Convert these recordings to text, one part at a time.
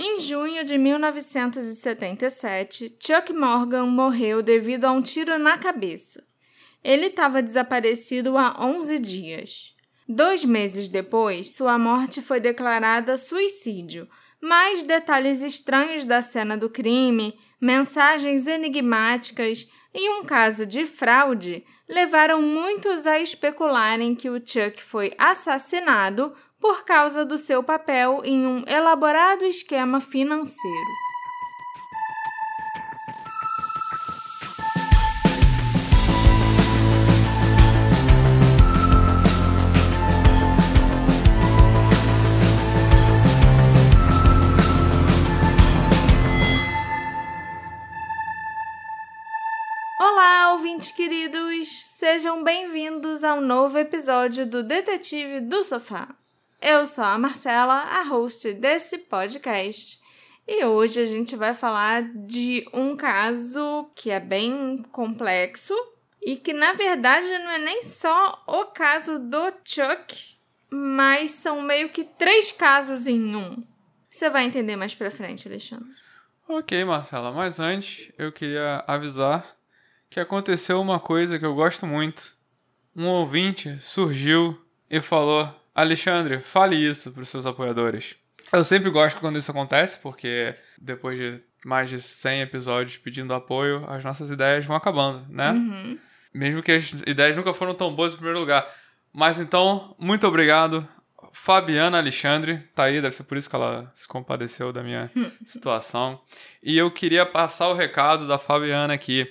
Em junho de 1977, Chuck Morgan morreu devido a um tiro na cabeça. Ele estava desaparecido há 11 dias. Dois meses depois, sua morte foi declarada suicídio, mas detalhes estranhos da cena do crime, mensagens enigmáticas e um caso de fraude levaram muitos a especularem que o Chuck foi assassinado por causa do seu papel em um elaborado esquema financeiro. Olá, ouvintes queridos! Sejam bem-vindos ao novo episódio do Detetive do Sofá. Eu sou a Marcela, a host desse podcast, e hoje a gente vai falar de um caso que é bem complexo e que na verdade não é nem só o caso do Chuck, mas são meio que três casos em um. Você vai entender mais pra frente, Alexandre. Ok, Marcela, mas antes eu queria avisar que aconteceu uma coisa que eu gosto muito. Um ouvinte surgiu e falou: Alexandre, fale isso para os seus apoiadores. Eu sempre gosto quando isso acontece, porque depois de mais de 100 episódios pedindo apoio, as nossas ideias vão acabando, né? Uhum. Mesmo que as ideias nunca foram tão boas em primeiro lugar. Mas então, muito obrigado. Fabiana Alexandre, tá aí, deve ser por isso que ela se compadeceu da minha situação. E eu queria passar o recado da Fabiana aqui.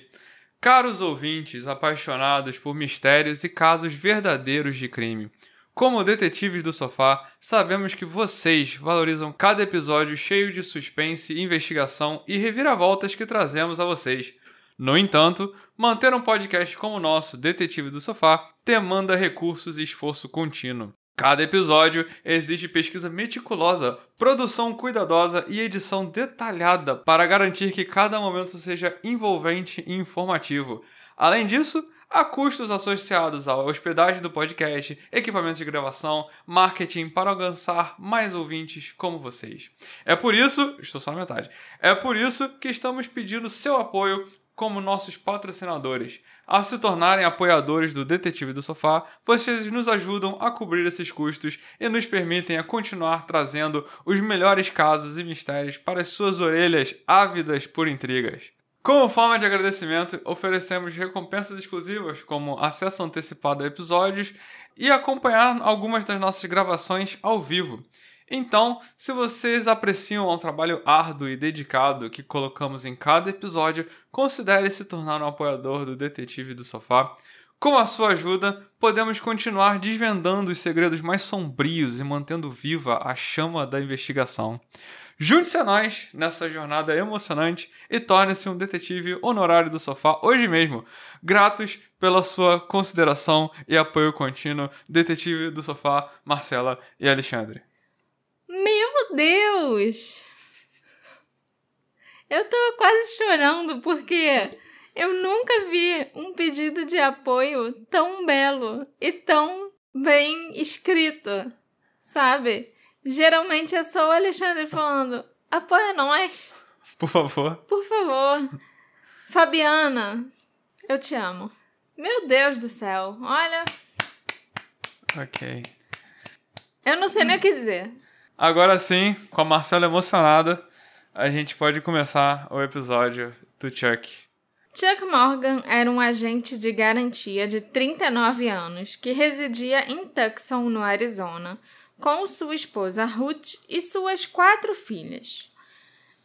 Caros ouvintes apaixonados por mistérios e casos verdadeiros de crime, como detetives do sofá, sabemos que vocês valorizam cada episódio cheio de suspense, investigação e reviravoltas que trazemos a vocês. No entanto, manter um podcast como o nosso, Detetive do Sofá, demanda recursos e esforço contínuo. Cada episódio exige pesquisa meticulosa, produção cuidadosa e edição detalhada para garantir que cada momento seja envolvente e informativo. Além disso, há custos associados à hospedagem do podcast, equipamentos de gravação, marketing para alcançar mais ouvintes como vocês. É por isso, estou só na metade, é por isso que estamos pedindo seu apoio como nossos patrocinadores. Ao se tornarem apoiadores do Detetive do Sofá, vocês nos ajudam a cobrir esses custos e nos permitem a continuar trazendo os melhores casos e mistérios para as suas orelhas ávidas por intrigas. Como forma de agradecimento, oferecemos recompensas exclusivas, como acesso antecipado a episódios e acompanhar algumas das nossas gravações ao vivo. Então, se vocês apreciam o trabalho árduo e dedicado que colocamos em cada episódio, considere se tornar um apoiador do Detetive do Sofá. Com a sua ajuda, podemos continuar desvendando os segredos mais sombrios e mantendo viva a chama da investigação. Junte-se a nós nessa jornada emocionante e torne-se um detetive honorário do sofá hoje mesmo. Gratos pela sua consideração e apoio contínuo, detetive do sofá, Marcela e Alexandre. Meu Deus! Eu tô quase chorando porque eu nunca vi um pedido de apoio tão belo e tão bem escrito, sabe? Geralmente é só o Alexandre falando: apoia nós. Por favor. Por favor. Fabiana, eu te amo. Meu Deus do céu, olha. Ok. Eu não sei nem o que dizer. Agora sim, com a Marcela emocionada, a gente pode começar o episódio do Chuck. Chuck Morgan era um agente de garantia de 39 anos que residia em Tucson, no Arizona, com sua esposa Ruth e suas quatro filhas.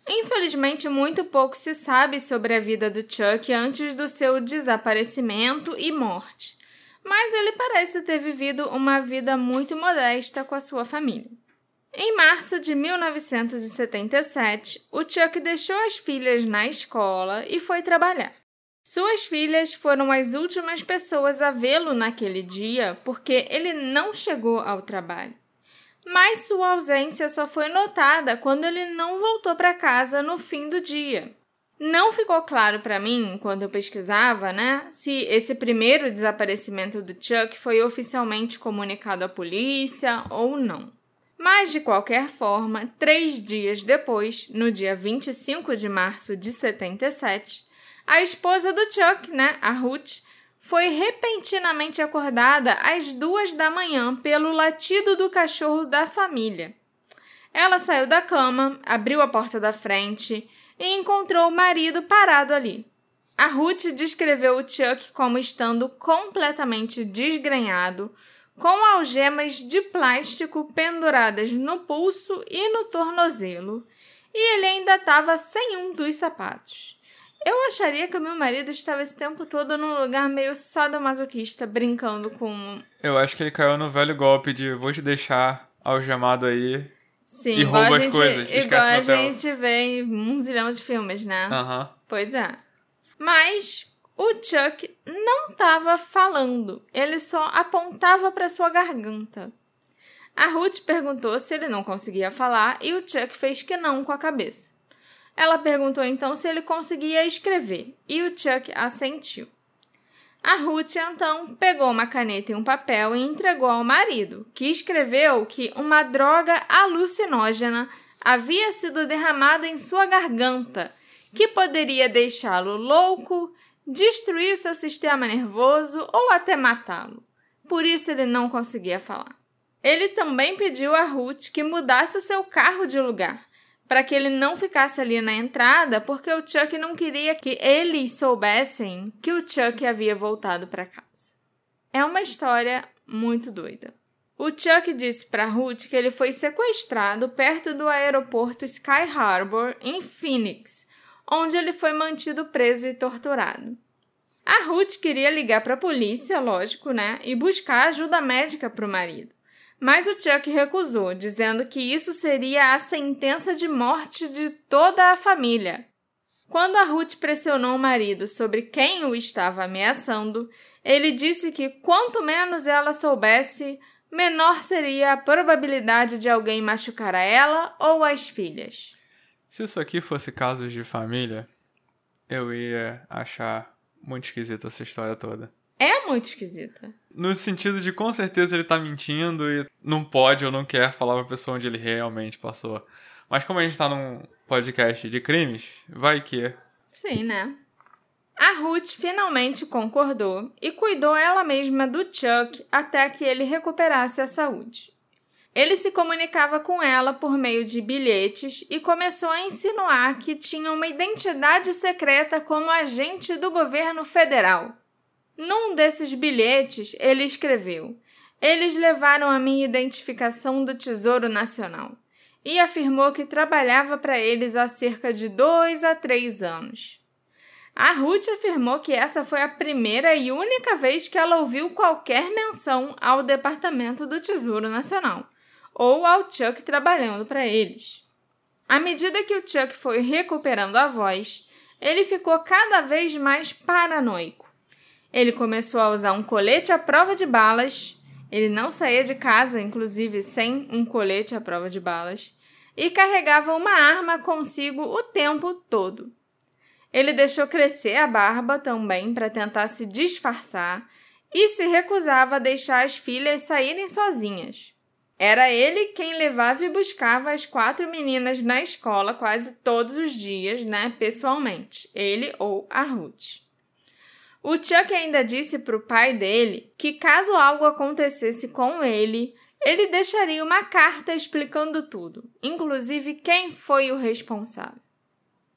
Infelizmente, muito pouco se sabe sobre a vida do Chuck antes do seu desaparecimento e morte, mas ele parece ter vivido uma vida muito modesta com a sua família. Em março de 1977, o Chuck deixou as filhas na escola e foi trabalhar. Suas filhas foram as últimas pessoas a vê-lo naquele dia porque ele não chegou ao trabalho mas sua ausência só foi notada quando ele não voltou para casa no fim do dia. Não ficou claro para mim, quando eu pesquisava, né, se esse primeiro desaparecimento do Chuck foi oficialmente comunicado à polícia ou não. Mas, de qualquer forma, três dias depois, no dia 25 de março de 77, a esposa do Chuck, né, a Ruth, foi repentinamente acordada às duas da manhã pelo latido do cachorro da família. Ela saiu da cama, abriu a porta da frente e encontrou o marido parado ali. A Ruth descreveu o Chuck como estando completamente desgrenhado, com algemas de plástico penduradas no pulso e no tornozelo, e ele ainda estava sem um dos sapatos. Eu acharia que o meu marido estava esse tempo todo num lugar meio sadomasoquista, brincando com. Eu acho que ele caiu no velho golpe de vou te deixar algemado aí. Sim, e rouba as coisas. Igual a gente vê em um zilhão de filmes, né? Aham. Uhum. Pois é. Mas o Chuck não estava falando, ele só apontava para sua garganta. A Ruth perguntou se ele não conseguia falar e o Chuck fez que não com a cabeça. Ela perguntou então se ele conseguia escrever e o Chuck assentiu. A Ruth então pegou uma caneta e um papel e entregou ao marido, que escreveu que uma droga alucinógena havia sido derramada em sua garganta, que poderia deixá-lo louco, destruir seu sistema nervoso ou até matá-lo. Por isso ele não conseguia falar. Ele também pediu a Ruth que mudasse o seu carro de lugar, para que ele não ficasse ali na entrada, porque o Chuck não queria que eles soubessem que o Chuck havia voltado para casa. É uma história muito doida. O Chuck disse para Ruth que ele foi sequestrado perto do aeroporto Sky Harbor, em Phoenix, onde ele foi mantido preso e torturado. A Ruth queria ligar para a polícia, lógico, né, e buscar ajuda médica para o marido. Mas o Chuck recusou, dizendo que isso seria a sentença de morte de toda a família. Quando a Ruth pressionou o marido sobre quem o estava ameaçando, ele disse que quanto menos ela soubesse, menor seria a probabilidade de alguém machucar a ela ou as filhas. Se isso aqui fosse casos de família, eu ia achar muito esquisita essa história toda. É muito esquisita. No sentido de com certeza ele tá mentindo e não pode ou não quer falar pra pessoa onde ele realmente passou. Mas como a gente tá num podcast de crimes, vai que. Sim, né? A Ruth finalmente concordou e cuidou ela mesma do Chuck até que ele recuperasse a saúde. Ele se comunicava com ela por meio de bilhetes e começou a insinuar que tinha uma identidade secreta como agente do governo federal. Num desses bilhetes, ele escreveu: Eles levaram a minha identificação do Tesouro Nacional e afirmou que trabalhava para eles há cerca de dois a três anos. A Ruth afirmou que essa foi a primeira e única vez que ela ouviu qualquer menção ao Departamento do Tesouro Nacional ou ao Chuck trabalhando para eles. À medida que o Chuck foi recuperando a voz, ele ficou cada vez mais paranoico. Ele começou a usar um colete à prova de balas. Ele não saía de casa, inclusive, sem um colete à prova de balas. E carregava uma arma consigo o tempo todo. Ele deixou crescer a barba também para tentar se disfarçar e se recusava a deixar as filhas saírem sozinhas. Era ele quem levava e buscava as quatro meninas na escola quase todos os dias, né, pessoalmente, ele ou a Ruth. O Chuck ainda disse para o pai dele que, caso algo acontecesse com ele, ele deixaria uma carta explicando tudo, inclusive quem foi o responsável.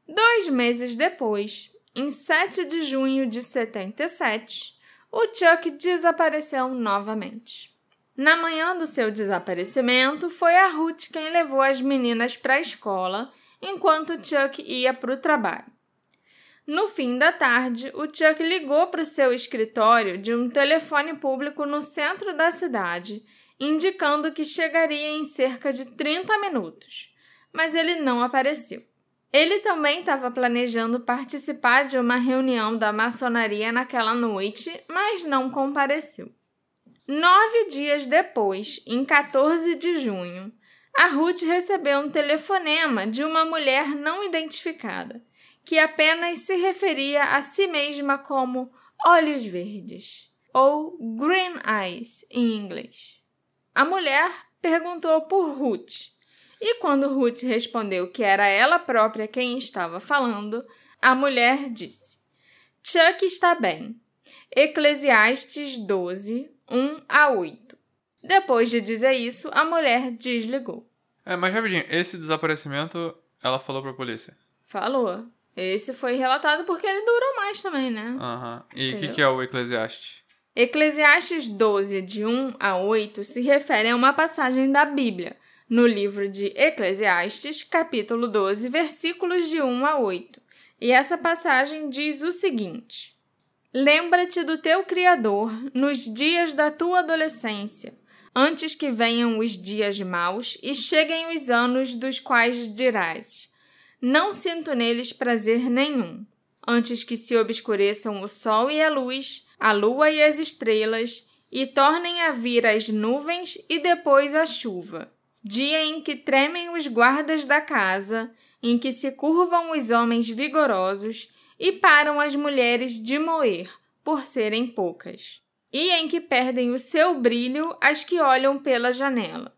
Dois meses depois, em 7 de junho de 77, o Chuck desapareceu novamente. Na manhã do seu desaparecimento, foi a Ruth quem levou as meninas para a escola, enquanto Chuck ia para o trabalho. No fim da tarde, o Chuck ligou para o seu escritório de um telefone público no centro da cidade, indicando que chegaria em cerca de 30 minutos, mas ele não apareceu. Ele também estava planejando participar de uma reunião da maçonaria naquela noite, mas não compareceu. Nove dias depois, em 14 de junho, a Ruth recebeu um telefonema de uma mulher não identificada que apenas se referia a si mesma como olhos verdes ou green eyes em inglês. A mulher perguntou por Ruth. E quando Ruth respondeu que era ela própria quem estava falando, a mulher disse: Chuck está bem. Eclesiastes 12, 1 a 8. Depois de dizer isso, a mulher desligou. É, mas rapidinho, esse desaparecimento ela falou pra polícia. Falou. Esse foi relatado porque ele durou mais também, né? Aham. E o que, que é o Eclesiastes? Eclesiastes 12, de 1 a 8, se refere a uma passagem da Bíblia, no livro de Eclesiastes, capítulo 12, versículos de 1 a 8. E essa passagem diz o seguinte: Lembra-te do teu Criador nos dias da tua adolescência, antes que venham os dias maus e cheguem os anos dos quais dirás: Não sinto neles prazer nenhum, antes que se obscureçam o sol e a luz, a lua e as estrelas, e tornem a vir as nuvens e depois a chuva. Dia em que tremem os guardas da casa, em que se curvam os homens vigorosos e param as mulheres de moer, por serem poucas. E em que perdem o seu brilho as que olham pela janela.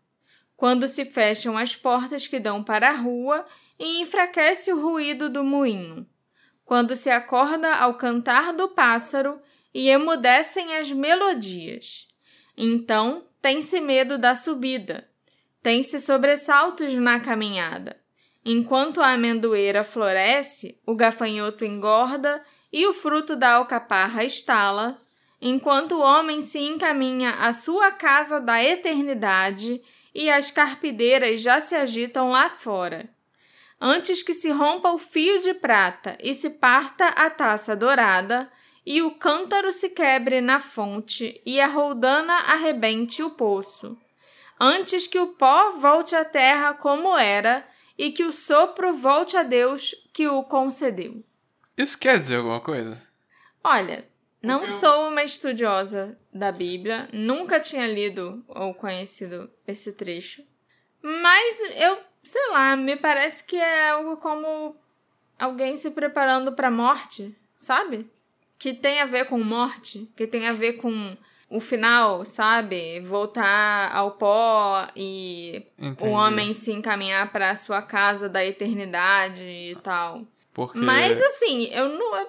Quando se fecham as portas que dão para a rua e enfraquece o ruído do moinho. Quando se acorda ao cantar do pássaro e emudecem as melodias. Então tem-se medo da subida, tem-se sobressaltos na caminhada. Enquanto a amendoeira floresce, o gafanhoto engorda e o fruto da alcaparra estala, enquanto o homem se encaminha à sua casa da eternidade e as carpideiras já se agitam lá fora. Antes que se rompa o fio de prata e se parta a taça dourada, e o cântaro se quebre na fonte e a roldana arrebente o poço. Antes que o pó volte à terra como era, e que o sopro volte a Deus que o concedeu. Isso quer dizer alguma coisa? Olha, não Eu- sou uma estudiosa da Bíblia, nunca tinha lido ou conhecido esse trecho, mas eu, sei lá, me parece que é algo como alguém se preparando para a morte, sabe? Que tem a ver com morte, que tem a ver com o final, sabe? Voltar ao pó e Entendi. o homem se encaminhar para a sua casa da eternidade e tal. Porque Mas assim, eu não.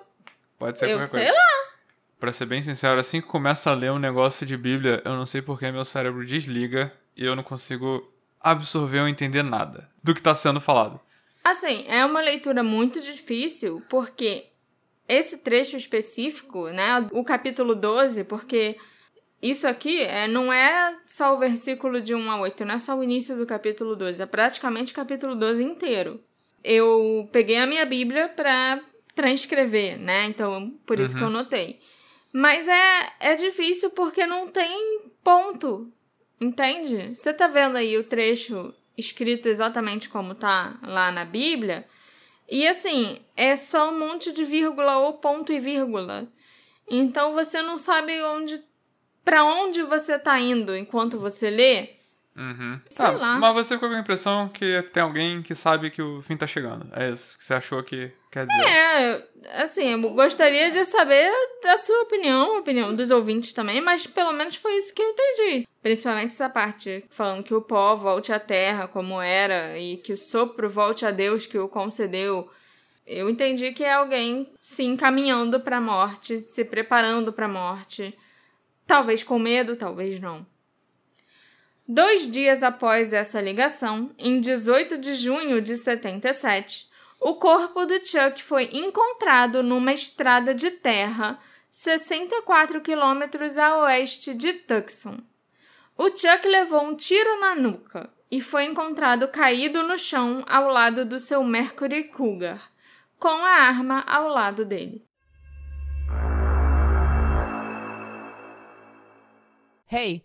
pode ser Eu qualquer sei coisa. lá. Pra ser bem sincero, assim que começa a ler um negócio de Bíblia, eu não sei porque meu cérebro desliga e eu não consigo absorver ou entender nada do que tá sendo falado. Assim, é uma leitura muito difícil, porque esse trecho específico, né, o capítulo 12, porque isso aqui é, não é só o versículo de 1 a 8, não é só o início do capítulo 12, é praticamente o capítulo 12 inteiro. Eu peguei a minha Bíblia para transcrever, né? Então, por isso que eu notei. Mas é, é difícil porque não tem ponto, entende? Você tá vendo aí o trecho escrito exatamente como tá lá na Bíblia, e assim, é só um monte de vírgula ou ponto e vírgula. Então você não sabe onde para onde você tá indo enquanto você lê. Uhum. Sei Tá, lá. mas você ficou com a impressão que tem alguém que sabe que o fim tá chegando. É isso que você achou que quer dizer. É, assim, eu gostaria de saber da sua opinião, a opinião dos ouvintes também, mas pelo menos foi isso que eu entendi. Principalmente essa parte, falando que o pó volte à terra como era e que o sopro volte a Deus que o concedeu. Eu entendi que é alguém se encaminhando para a morte, se preparando para a morte. Talvez com medo, talvez não. Dois dias após essa ligação, em 18 de junho de 77, o corpo do Chuck foi encontrado numa estrada de terra 64 quilômetros a oeste de Tucson. O Chuck levou um tiro na nuca e foi encontrado caído no chão ao lado do seu Mercury Cougar, com a arma ao lado dele. Hey,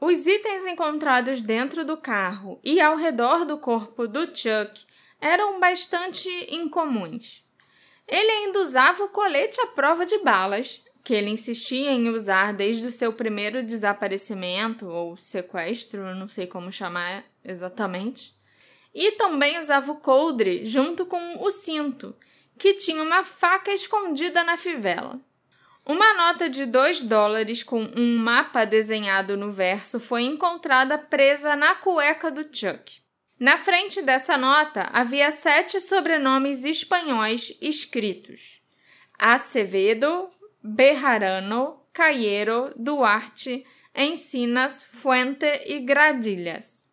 Os itens encontrados dentro do carro e ao redor do corpo do Chuck eram bastante incomuns. Ele ainda usava o colete à prova de balas, que ele insistia em usar desde o seu primeiro desaparecimento ou sequestro, não sei como chamar exatamente. E também usava o coldre junto com o cinto, que tinha uma faca escondida na fivela. Uma nota de 2 dólares com um mapa desenhado no verso foi encontrada presa na cueca do Chuck. Na frente dessa nota havia sete sobrenomes espanhóis escritos: Acevedo, Bejarano, Caiero, Duarte, Encinas, Fuente e Gradilhas.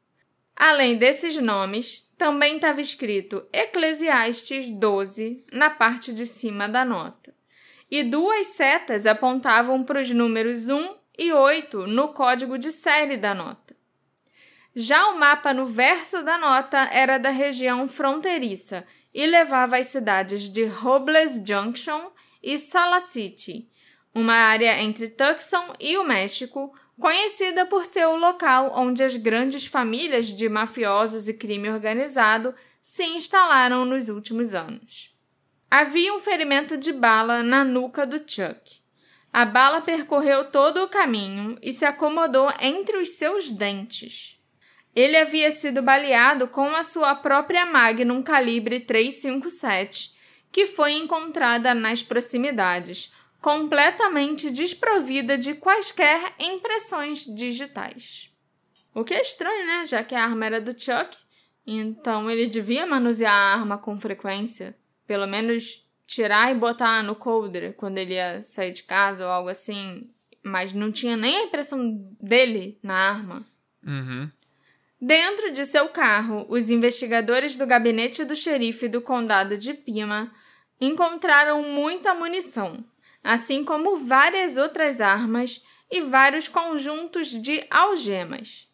Além desses nomes, também estava escrito Eclesiastes 12 na parte de cima da nota. E duas setas apontavam para os números 1 e 8 no código de série da nota. Já o mapa no verso da nota era da região fronteiriça e levava às cidades de Robles Junction e Salacity, uma área entre Tucson e o México, conhecida por ser o local onde as grandes famílias de mafiosos e crime organizado se instalaram nos últimos anos. Havia um ferimento de bala na nuca do Chuck. A bala percorreu todo o caminho e se acomodou entre os seus dentes. Ele havia sido baleado com a sua própria Magnum calibre 357 que foi encontrada nas proximidades, completamente desprovida de quaisquer impressões digitais. O que é estranho, né? Já que a arma era do Chuck, então ele devia manusear a arma com frequência, pelo menos tirar e botar no coldre quando ele ia sair de casa ou algo assim, mas não tinha nem a impressão dele na arma. Uhum. Dentro de seu carro, os investigadores do gabinete do xerife do condado de Pima encontraram muita munição, assim como várias outras armas e vários conjuntos de algemas.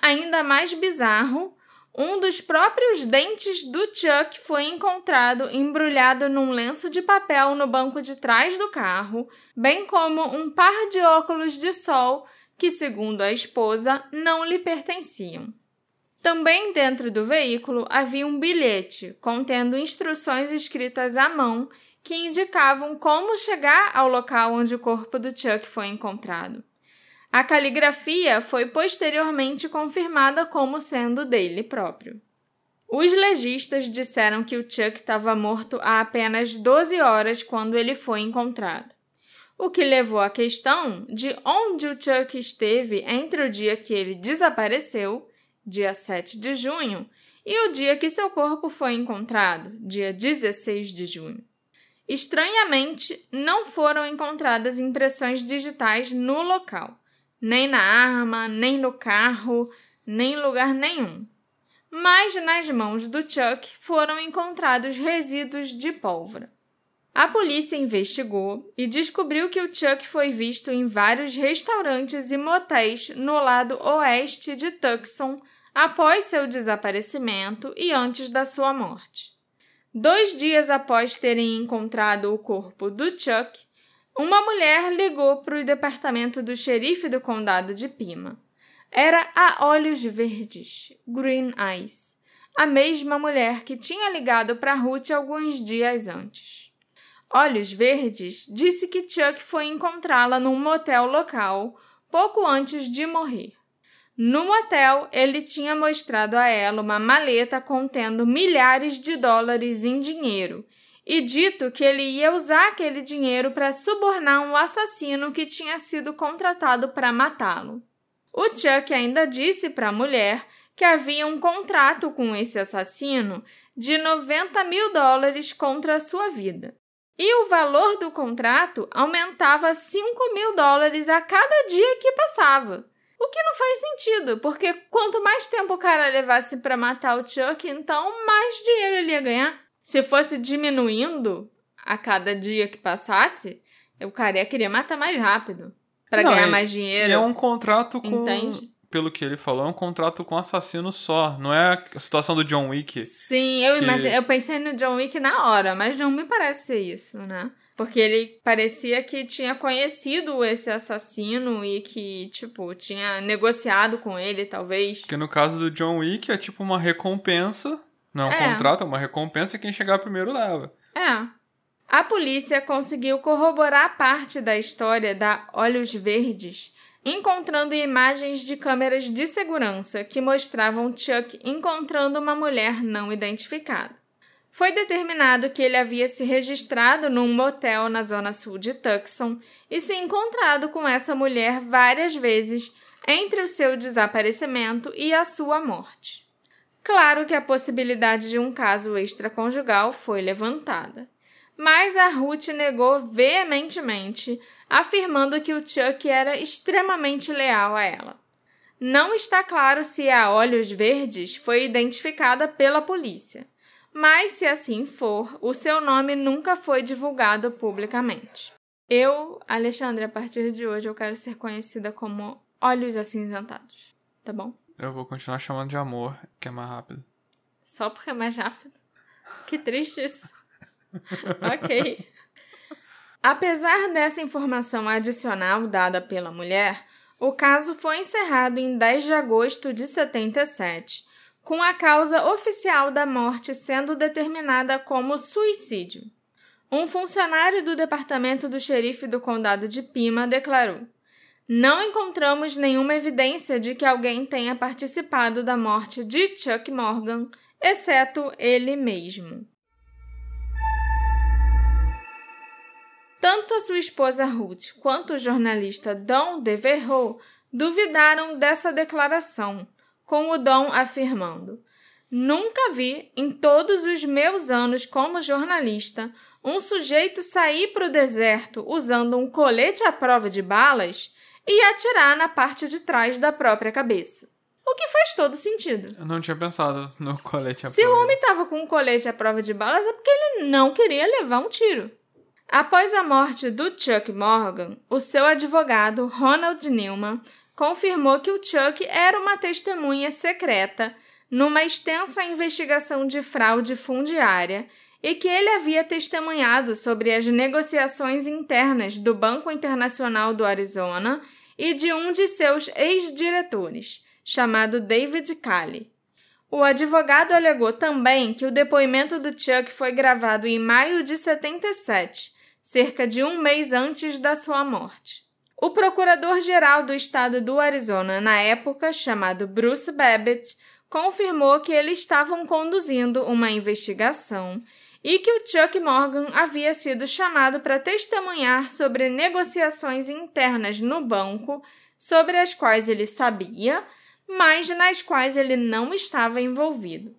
Ainda mais bizarro, um dos próprios dentes do Chuck foi encontrado embrulhado num lenço de papel no banco de trás do carro, bem como um par de óculos de sol que, segundo a esposa, não lhe pertenciam. Também dentro do veículo havia um bilhete contendo instruções escritas à mão que indicavam como chegar ao local onde o corpo do Chuck foi encontrado. A caligrafia foi posteriormente confirmada como sendo dele próprio. Os legistas disseram que o Chuck estava morto há apenas 12 horas quando ele foi encontrado, o que levou à questão de onde o Chuck esteve entre o dia que ele desapareceu dia 7 de junho, e o dia que seu corpo foi encontrado, dia 16 de junho. Estranhamente, não foram encontradas impressões digitais no local, nem na arma, nem no carro, nem em lugar nenhum. Mas nas mãos do Chuck foram encontrados resíduos de pólvora. A polícia investigou e descobriu que o Chuck foi visto em vários restaurantes e motéis no lado oeste de Tucson após seu desaparecimento e antes da sua morte. Dois dias após terem encontrado o corpo do Chuck, uma mulher ligou para o departamento do xerife do condado de Pima. Era a Olhos Verdes, Green Eyes, a mesma mulher que tinha ligado para Ruth alguns dias antes. Olhos Verdes disse que Chuck foi encontrá-la num motel local pouco antes de morrer. No motel, ele tinha mostrado a ela uma maleta contendo milhares de dólares em dinheiro e dito que ele ia usar aquele dinheiro para subornar um assassino que tinha sido contratado para matá-lo. O Chuck ainda disse para a mulher que havia um contrato com esse assassino de 90 mil dólares contra a sua vida. E o valor do contrato aumentava 5 mil dólares a cada dia que passava. O que não faz sentido, porque quanto mais tempo o cara levasse para matar o Chuck, então mais dinheiro ele ia ganhar. Se fosse diminuindo a cada dia que passasse, o cara ia querer matar mais rápido para ganhar mais dinheiro. E é um contrato com Entende? pelo que ele falou, é um contrato com um assassino só. Não é a situação do John Wick. Sim, eu Que- imagino, eu pensei no John Wick na hora, mas não me parece ser isso, né? Porque ele parecia que tinha conhecido esse assassino e que, tipo, tinha negociado com ele, talvez. Porque no caso do John Wick é tipo uma recompensa. Não é um contrato, é uma recompensa e quem chegar primeiro leva. É. A polícia conseguiu corroborar parte da história da Olhos Verdes, encontrando imagens de câmeras de segurança que mostravam Chuck encontrando uma mulher não identificada. Foi determinado que ele havia se registrado num motel na zona sul de Tucson e se encontrado com essa mulher várias vezes entre o seu desaparecimento e a sua morte. Claro que a possibilidade de um caso extraconjugal foi levantada, mas a Ruth negou veementemente, afirmando que o Chuck era extremamente leal a ela. Não está claro se a Olhos Verdes foi identificada pela polícia, mas se assim for, o seu nome nunca foi divulgado publicamente. Eu, Alexandre, a partir de hoje eu quero ser conhecida como Olhos Acinzentados, tá bom? Eu vou continuar chamando de amor, que é mais rápido. Só porque é mais rápido. Que triste isso. ok. Apesar dessa informação adicional dada pela mulher, o caso foi encerrado em 10 de agosto de 77, com a causa oficial da morte sendo determinada como suicídio. Um funcionário do departamento do xerife do condado de Pima declarou: Não encontramos nenhuma evidência de que alguém tenha participado da morte de Chuck Morgan, exceto ele mesmo. Tanto a sua esposa Ruth quanto o jornalista Don Devereux duvidaram dessa declaração, com o Don afirmando: Nunca vi, em todos os meus anos como jornalista, um sujeito sair para o deserto usando um colete à prova de balas e atirar na parte de trás da própria cabeça. O que faz todo sentido. Eu não tinha pensado no colete à Se o homem estava com um colete à prova de balas é porque ele não queria levar um tiro. Após a morte do Chuck Morgan, o seu advogado, Ronald Newman, confirmou que o Chuck era uma testemunha secreta numa extensa investigação de fraude fundiária e que ele havia testemunhado sobre as negociações internas do Banco Internacional do Arizona e de um de seus ex-diretores, chamado David Cali. O advogado alegou também que o depoimento do Chuck foi gravado em maio de 77, cerca de um mês antes da sua morte. O procurador-geral do estado do Arizona, na época, chamado Bruce Babbitt, confirmou que eles estavam conduzindo uma investigação e que o Chuck Morgan havia sido chamado para testemunhar sobre negociações internas no banco sobre as quais ele sabia, mas nas quais ele não estava envolvido.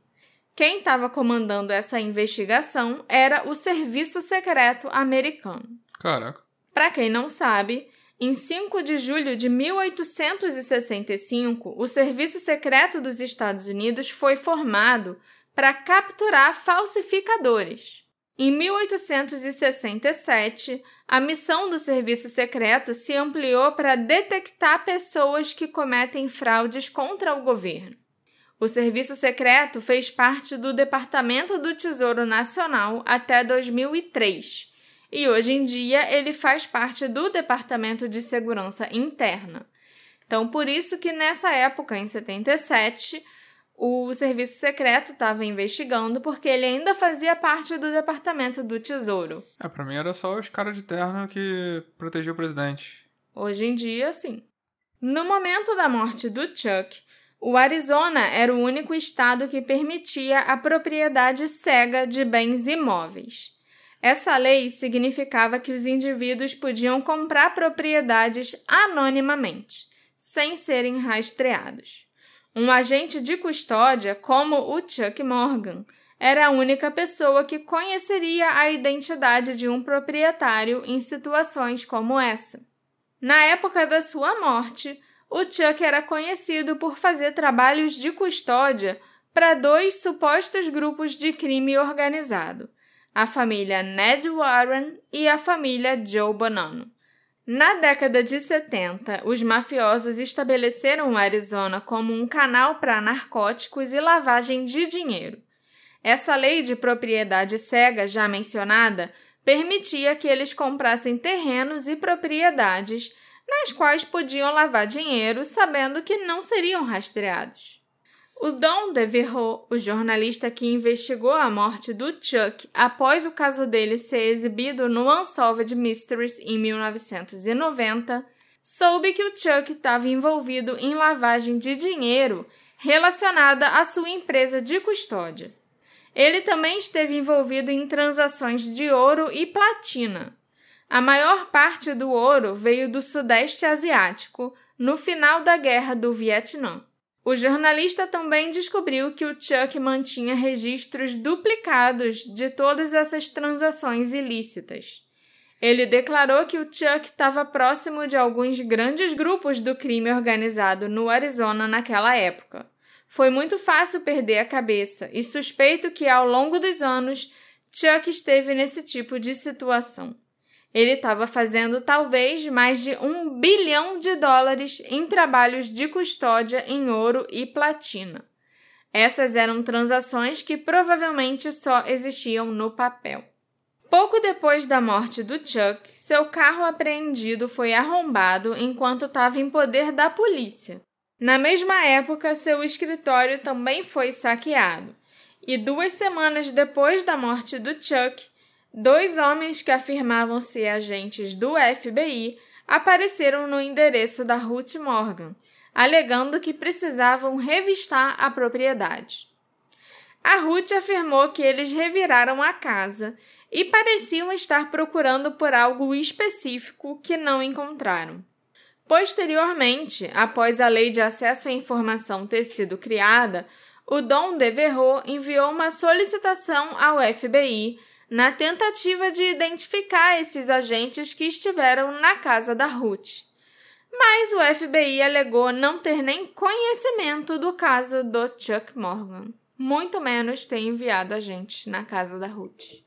Quem estava comandando essa investigação era o Serviço Secreto Americano. Caraca. Para quem não sabe, em 5 de julho de 1865, o Serviço Secreto dos Estados Unidos foi formado para capturar falsificadores. Em 1867, a missão do Serviço Secreto se ampliou para detectar pessoas que cometem fraudes contra o governo. O Serviço Secreto fez parte do Departamento do Tesouro Nacional até 2003 e hoje em dia ele faz parte do Departamento de Segurança Interna. Então, por isso que nessa época, em 77, o Serviço Secreto estava investigando porque ele ainda fazia parte do Departamento do Tesouro. É, pra mim era só os caras de terno que protegiam o presidente. Hoje em dia, sim. No momento da morte do Chuck, o Arizona era o único estado que permitia a propriedade cega de bens imóveis. Essa lei significava que os indivíduos podiam comprar propriedades anonimamente, sem serem rastreados. Um agente de custódia, como o Chuck Morgan, era a única pessoa que conheceria a identidade de um proprietário em situações como essa. Na época da sua morte, o Chuck era conhecido por fazer trabalhos de custódia para dois supostos grupos de crime organizado, a família Ned Warren e a família Joe Bonanno. Na década de 70, os mafiosos estabeleceram o Arizona como um canal para narcóticos e lavagem de dinheiro. Essa lei de propriedade cega, já mencionada, permitia que eles comprassem terrenos e propriedades nas quais podiam lavar dinheiro sabendo que não seriam rastreados. O Don DeVerro, o jornalista que investigou a morte do Chuck após o caso dele ser exibido no Unsolved Mysteries em 1990, soube que o Chuck estava envolvido em lavagem de dinheiro relacionada à sua empresa de custódia. Ele também esteve envolvido em transações de ouro e platina. A maior parte do ouro veio do Sudeste Asiático no final da Guerra do Vietnã. O jornalista também descobriu que o Chuck mantinha registros duplicados de todas essas transações ilícitas. Ele declarou que o Chuck estava próximo de alguns grandes grupos do crime organizado no Arizona naquela época. Foi muito fácil perder a cabeça e suspeito que ao longo dos anos Chuck esteve nesse tipo de situação. Ele estava fazendo talvez mais de um bilhão de dólares em trabalhos de custódia em ouro e platina. Essas eram transações que provavelmente só existiam no papel. Pouco depois da morte do Chuck, seu carro apreendido foi arrombado enquanto estava em poder da polícia. Na mesma época, seu escritório também foi saqueado. E duas semanas depois da morte do Chuck, Dois homens que afirmavam ser agentes do FBI apareceram no endereço da Ruth Morgan, alegando que precisavam revistar a propriedade. A Ruth afirmou que eles reviraram a casa e pareciam estar procurando por algo específico que não encontraram. Posteriormente, após a lei de acesso à informação ter sido criada, o Dom Devereux enviou uma solicitação ao FBI na tentativa de identificar esses agentes que estiveram na casa da Ruth. Mas o FBI alegou não ter nem conhecimento do caso do Chuck Morgan, muito menos ter enviado agentes na casa da Ruth.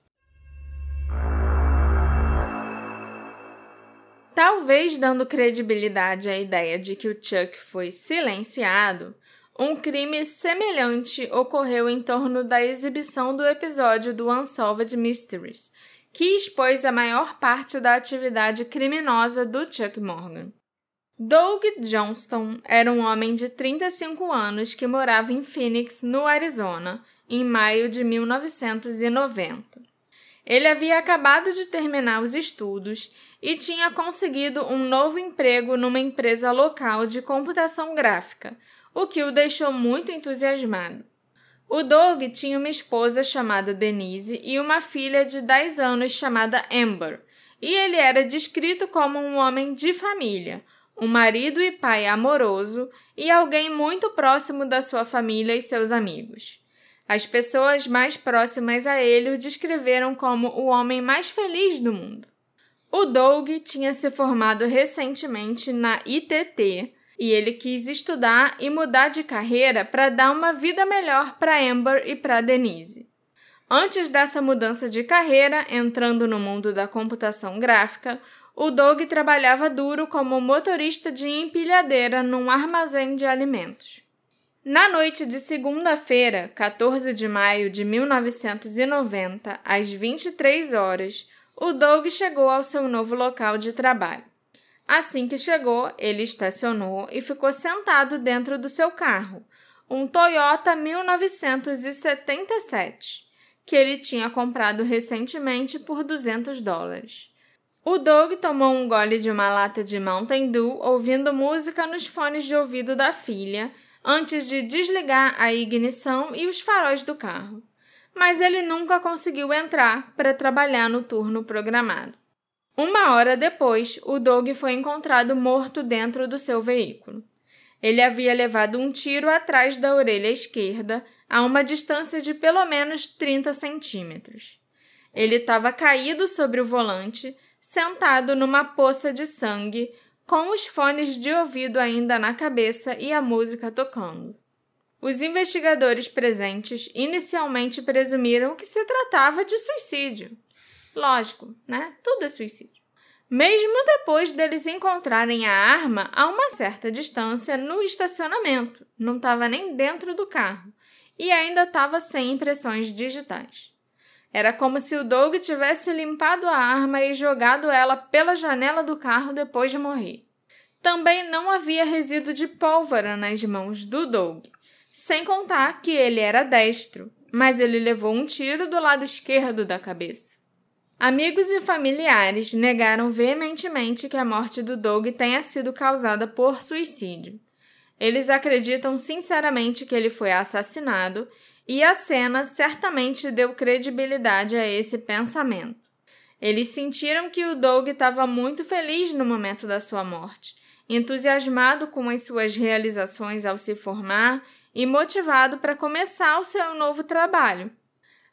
Talvez dando credibilidade à ideia de que o Chuck foi silenciado, um crime semelhante ocorreu em torno da exibição do episódio do Unsolved Mysteries, que expôs a maior parte da atividade criminosa do Chuck Morgan. Doug Johnston era um homem de 35 anos que morava em Phoenix, no Arizona, em maio de 1990. Ele havia acabado de terminar os estudos e tinha conseguido um novo emprego numa empresa local de computação gráfica, o que o deixou muito entusiasmado. O Doug tinha uma esposa chamada Denise e uma filha de 10 anos chamada Amber, e ele era descrito como um homem de família, um marido e pai amoroso e alguém muito próximo da sua família e seus amigos. As pessoas mais próximas a ele o descreveram como o homem mais feliz do mundo. O Doug tinha se formado recentemente na ITT, e ele quis estudar e mudar de carreira para dar uma vida melhor para Amber e para Denise. Antes dessa mudança de carreira, entrando no mundo da computação gráfica, o Doug trabalhava duro como motorista de empilhadeira num armazém de alimentos. Na noite de segunda-feira, 14 de maio de 1990, às 23 horas, o Doug chegou ao seu novo local de trabalho. Assim que chegou, ele estacionou e ficou sentado dentro do seu carro, um Toyota 1977, que ele tinha comprado recentemente por 200 dólares. O Doug tomou um gole de uma lata de Mountain Dew ouvindo música nos fones de ouvido da filha antes de desligar a ignição e os faróis do carro. Mas ele nunca conseguiu entrar para trabalhar no turno programado. Uma hora depois, o Doug foi encontrado morto dentro do seu veículo. Ele havia levado um tiro atrás da orelha esquerda, a uma distância de pelo menos 30 centímetros. Ele estava caído sobre o volante, sentado numa poça de sangue, com os fones de ouvido ainda na cabeça e a música tocando. Os investigadores presentes inicialmente presumiram que se tratava de suicídio. Lógico, né? Tudo é suicídio. mesmo depois deles encontrarem a arma a uma certa distância no estacionamento. Não estava nem dentro do carro e ainda estava sem impressões digitais. Era como se o Doug tivesse limpado a arma e jogado ela pela janela do carro depois de morrer. Também não havia resíduo de pólvora nas mãos do Doug, sem contar que ele era destro, mas ele levou um tiro do lado esquerdo da cabeça. Amigos e familiares negaram veementemente que a morte do Doug tenha sido causada por suicídio. Eles acreditam sinceramente que ele foi assassinado e a cena certamente deu credibilidade a esse pensamento. Eles sentiram que o Doug estava muito feliz no momento da sua morte, entusiasmado com as suas realizações ao se formar e motivado para começar o seu novo trabalho.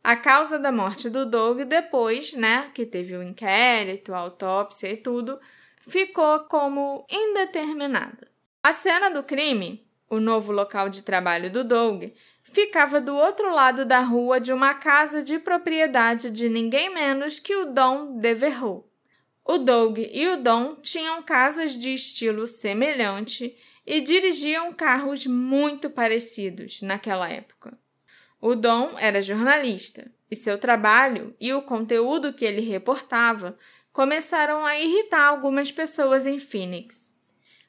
A causa da morte do Doug, depois, né, que teve o inquérito, a autópsia e tudo, ficou como indeterminada. A cena do crime, o novo local de trabalho do Doug, ficava do outro lado da rua de uma casa de propriedade de ninguém menos que o Dom Devereux. O Doug e o Dom tinham casas de estilo semelhante e dirigiam carros muito parecidos naquela época. O Dom era jornalista e seu trabalho e o conteúdo que ele reportava começaram a irritar algumas pessoas em Phoenix.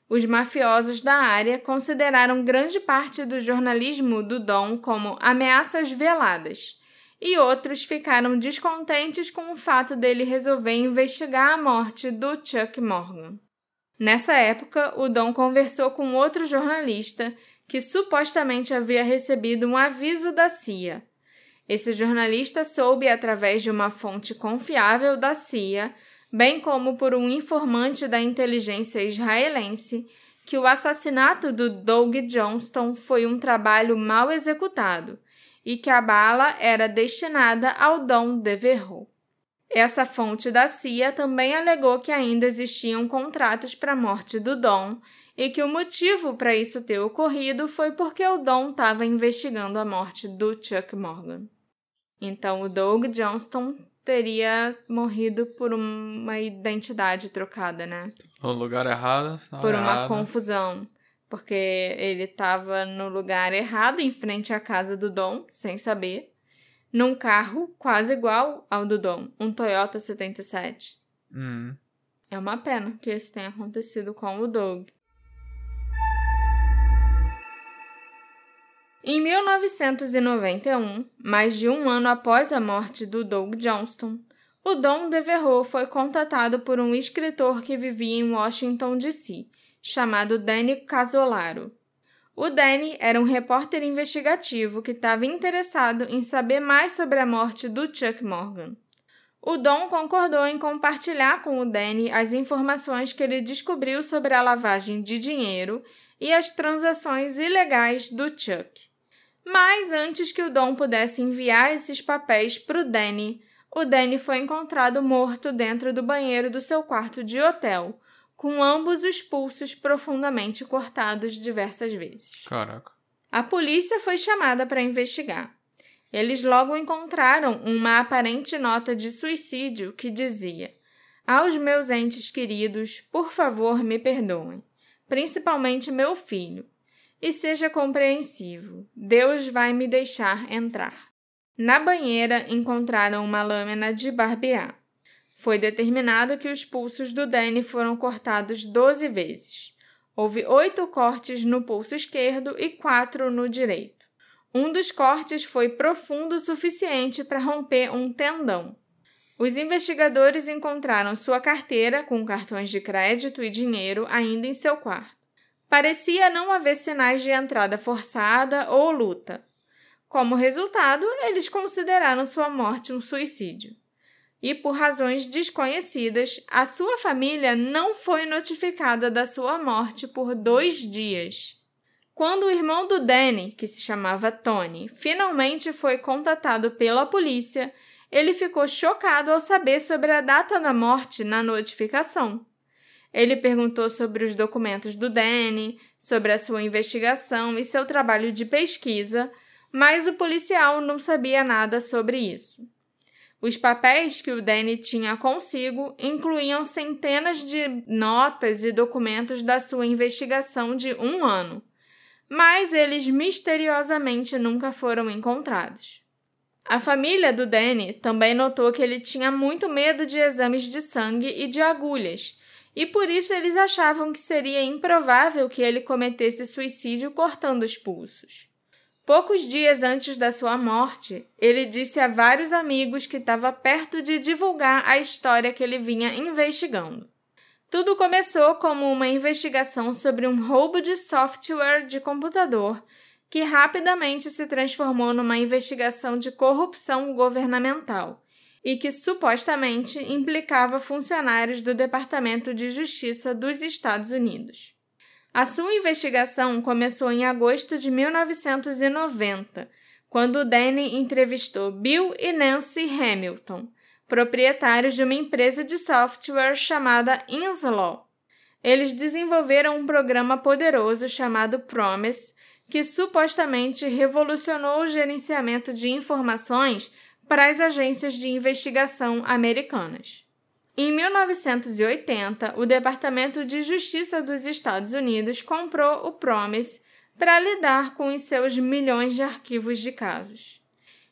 Os mafiosos da área consideraram grande parte do jornalismo do Dom como ameaças veladas, e outros ficaram descontentes com o fato dele resolver investigar a morte do Chuck Morgan. Nessa época, o Dom conversou com outro jornalista que supostamente havia recebido um aviso da CIA. Esse jornalista soube através de uma fonte confiável da CIA, bem como por um informante da inteligência israelense, que o assassinato do Doug Johnston foi um trabalho mal executado e que a bala era destinada ao Dom Devereux. Essa fonte da CIA também alegou que ainda existiam contratos para a morte do Dom e que o motivo para isso ter ocorrido foi porque o Dom estava investigando a morte do Chuck Morgan. Então, o Doug Johnston teria morrido por uma identidade trocada, né? No lugar errado. Por uma errada. confusão. Porque ele estava no lugar errado, em frente à casa do Dom, sem saber. Num carro quase igual ao do Dom, um Toyota 77. Hum. É uma pena que isso tenha acontecido com o Doug. Em 1991, mais de um ano após a morte do Doug Johnston, o Dom Devereux foi contatado por um escritor que vivia em Washington, D.C., chamado Danny Casolaro. O Danny era um repórter investigativo que estava interessado em saber mais sobre a morte do Chuck Morgan. O Dom concordou em compartilhar com o Danny as informações que ele descobriu sobre a lavagem de dinheiro e as transações ilegais do Chuck. Mas antes que o Dom pudesse enviar esses papéis para o Danny, o Danny foi encontrado morto dentro do banheiro do seu quarto de hotel, com ambos os pulsos profundamente cortados diversas vezes. Caraca. A polícia foi chamada para investigar. Eles logo encontraram uma aparente nota de suicídio que dizia: Aos meus entes queridos, por favor, me perdoem, principalmente meu filho e seja compreensivo. Deus vai me deixar entrar. Na banheira encontraram uma lâmina de barbear. Foi determinado que os pulsos do Danny foram cortados 12 vezes. Houve oito cortes no pulso esquerdo e quatro no direito. Um dos cortes foi profundo o suficiente para romper um tendão. Os investigadores encontraram sua carteira com cartões de crédito e dinheiro ainda em seu quarto. Parecia não haver sinais de entrada forçada ou luta. Como resultado, eles consideraram sua morte um suicídio. E por razões desconhecidas, a sua família não foi notificada da sua morte por dois dias. Quando o irmão do Danny, que se chamava Tony, finalmente foi contatado pela polícia, ele ficou chocado ao saber sobre a data da morte na notificação. Ele perguntou sobre os documentos do Danny, sobre a sua investigação e seu trabalho de pesquisa, mas o policial não sabia nada sobre isso. Os papéis que o Danny tinha consigo incluíam centenas de notas e documentos da sua investigação de um ano, mas eles misteriosamente nunca foram encontrados. A família do Danny também notou que ele tinha muito medo de exames de sangue e de agulhas, e por isso eles achavam que seria improvável que ele cometesse suicídio cortando os pulsos. Poucos dias antes da sua morte, ele disse a vários amigos que estava perto de divulgar a história que ele vinha investigando. Tudo começou como uma investigação sobre um roubo de software de computador que rapidamente se transformou numa investigação de corrupção governamental e que supostamente implicava funcionários do Departamento de Justiça dos Estados Unidos. A sua investigação começou em agosto de 1990, quando Danny entrevistou Bill e Nancy Hamilton, proprietários de uma empresa de software chamada Inslaw. Eles desenvolveram um programa poderoso chamado Promise, que supostamente revolucionou o gerenciamento de informações para as agências de investigação americanas. Em 1980, o Departamento de Justiça dos Estados Unidos comprou o Promise para lidar com os seus milhões de arquivos de casos.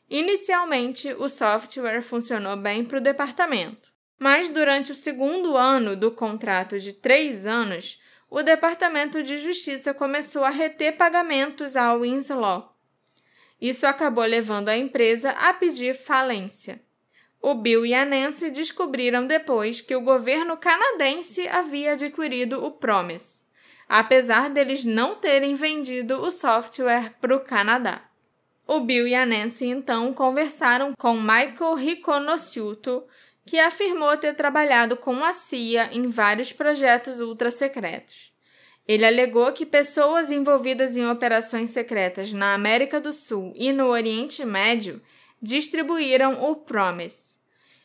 Inicialmente, o software funcionou bem para o departamento, mas durante o segundo ano do contrato de três anos, o Departamento de Justiça começou a reter pagamentos ao Winslow. Isso acabou levando a empresa a pedir falência. O Bill e a Nancy descobriram depois que o governo canadense havia adquirido o Promise, apesar deles não terem vendido o software para o Canadá. O Bill e a Nancy então conversaram com Michael Riconosciuto, que afirmou ter trabalhado com a CIA em vários projetos ultra-secretos. Ele alegou que pessoas envolvidas em operações secretas na América do Sul e no Oriente Médio distribuíram o Promise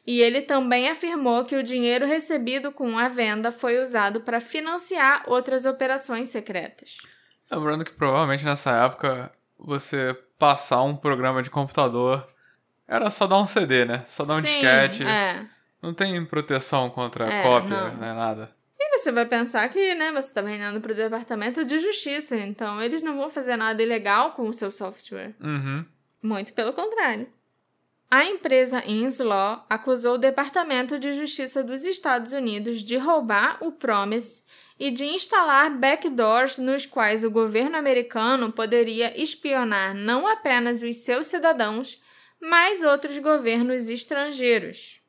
e ele também afirmou que o dinheiro recebido com a venda foi usado para financiar outras operações secretas. Lembrando que provavelmente nessa época você passar um programa de computador era só dar um CD, né? Só dar um Sim, disquete. É. Não tem proteção contra É, cópia, não. né? Nada. E você vai pensar que, né, você está vendendo para o Departamento de Justiça, então eles não vão fazer nada ilegal com o seu software. Uhum. Muito pelo contrário. A empresa Inslaw acusou o Departamento de Justiça dos Estados Unidos de roubar o Promise e de instalar backdoors nos quais o governo americano poderia espionar não apenas os seus cidadãos, mas outros governos estrangeiros.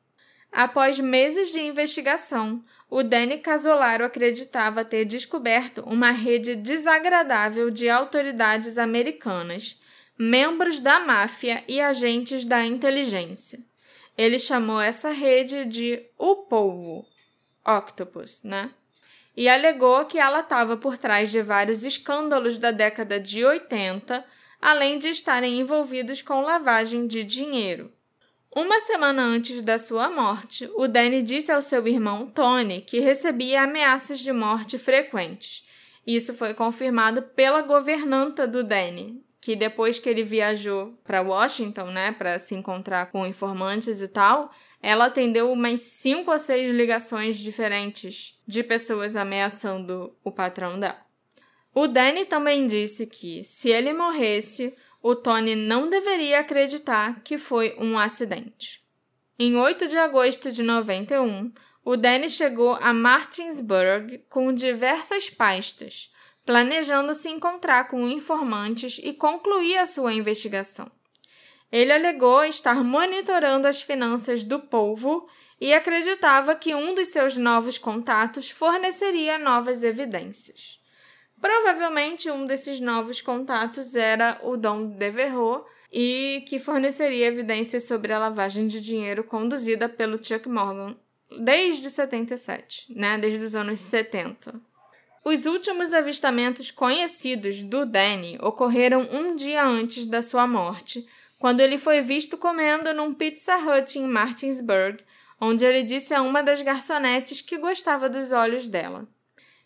Após meses de investigação, o Danny Casolaro acreditava ter descoberto uma rede desagradável de autoridades americanas membros da máfia e agentes da inteligência. Ele chamou essa rede de O Polvo, Octopus, né? E alegou que ela estava por trás de vários escândalos da década de 80, além de estarem envolvidos com lavagem de dinheiro. Uma semana antes da sua morte, o Danny disse ao seu irmão Tony que recebia ameaças de morte frequentes. Isso foi confirmado pela governanta do Danny, que depois que ele viajou para Washington, né, para se encontrar com informantes e tal, ela atendeu umas cinco ou seis ligações diferentes de pessoas ameaçando o patrão dela. O Danny também disse que, se ele morresse, o Tony não deveria acreditar que foi um acidente. Em 8 de agosto de 91, o Danny chegou a Martinsburg com diversas pastas, planejando se encontrar com informantes e concluir a sua investigação. Ele alegou estar monitorando as finanças do povo e acreditava que um dos seus novos contatos forneceria novas evidências. Provavelmente um desses novos contatos era o Dom Devereux e que forneceria evidências sobre a lavagem de dinheiro conduzida pelo Chuck Morgan desde 77, né, desde os anos 70. Os últimos avistamentos conhecidos do Danny ocorreram um dia antes da sua morte, quando ele foi visto comendo num Pizza Hut em Martinsburg, onde ele disse a uma das garçonetes que gostava dos olhos dela.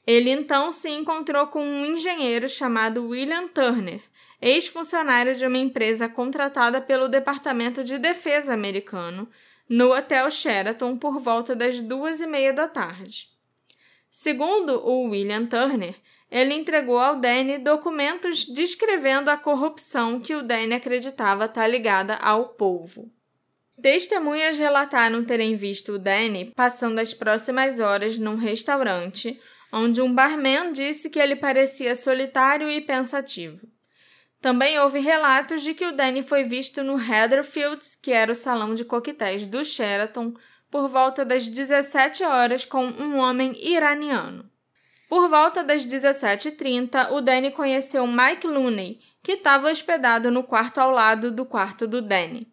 Ele então se encontrou com um engenheiro chamado William Turner, ex-funcionário de uma empresa contratada pelo Departamento de Defesa americano, no Hotel Sheraton por volta das duas e meia da tarde. Segundo o William Turner, ele entregou ao Danny documentos descrevendo a corrupção que o Danny acreditava estar ligada ao polvo. Testemunhas relataram terem visto o Danny passando as próximas horas num restaurante, onde um barman disse que ele parecia solitário e pensativo. Também houve relatos de que o Danny foi visto no Heatherfields, que era o salão de coquetéis do Sheraton, por volta das 17 horas com um homem iraniano. Por volta das 17h30, o Danny conheceu Mike Looney, que estava hospedado no quarto ao lado do quarto do Danny.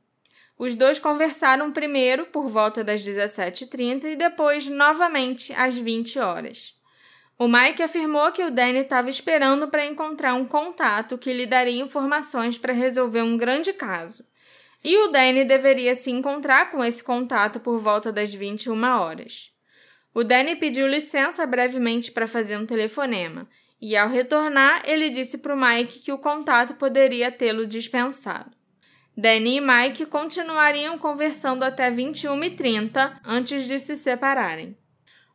Os dois conversaram primeiro por volta das 17h30 e depois novamente às 20 horas. O Mike afirmou que o Danny estava esperando para encontrar um contato que lhe daria informações para resolver um grande caso. E o Danny deveria se encontrar com esse contato por volta das 21 horas. O Danny pediu licença brevemente para fazer um telefonema, e ao retornar, ele disse para o Mike que o contato poderia tê-lo dispensado. Danny e Mike continuariam conversando até 21h30 antes de se separarem.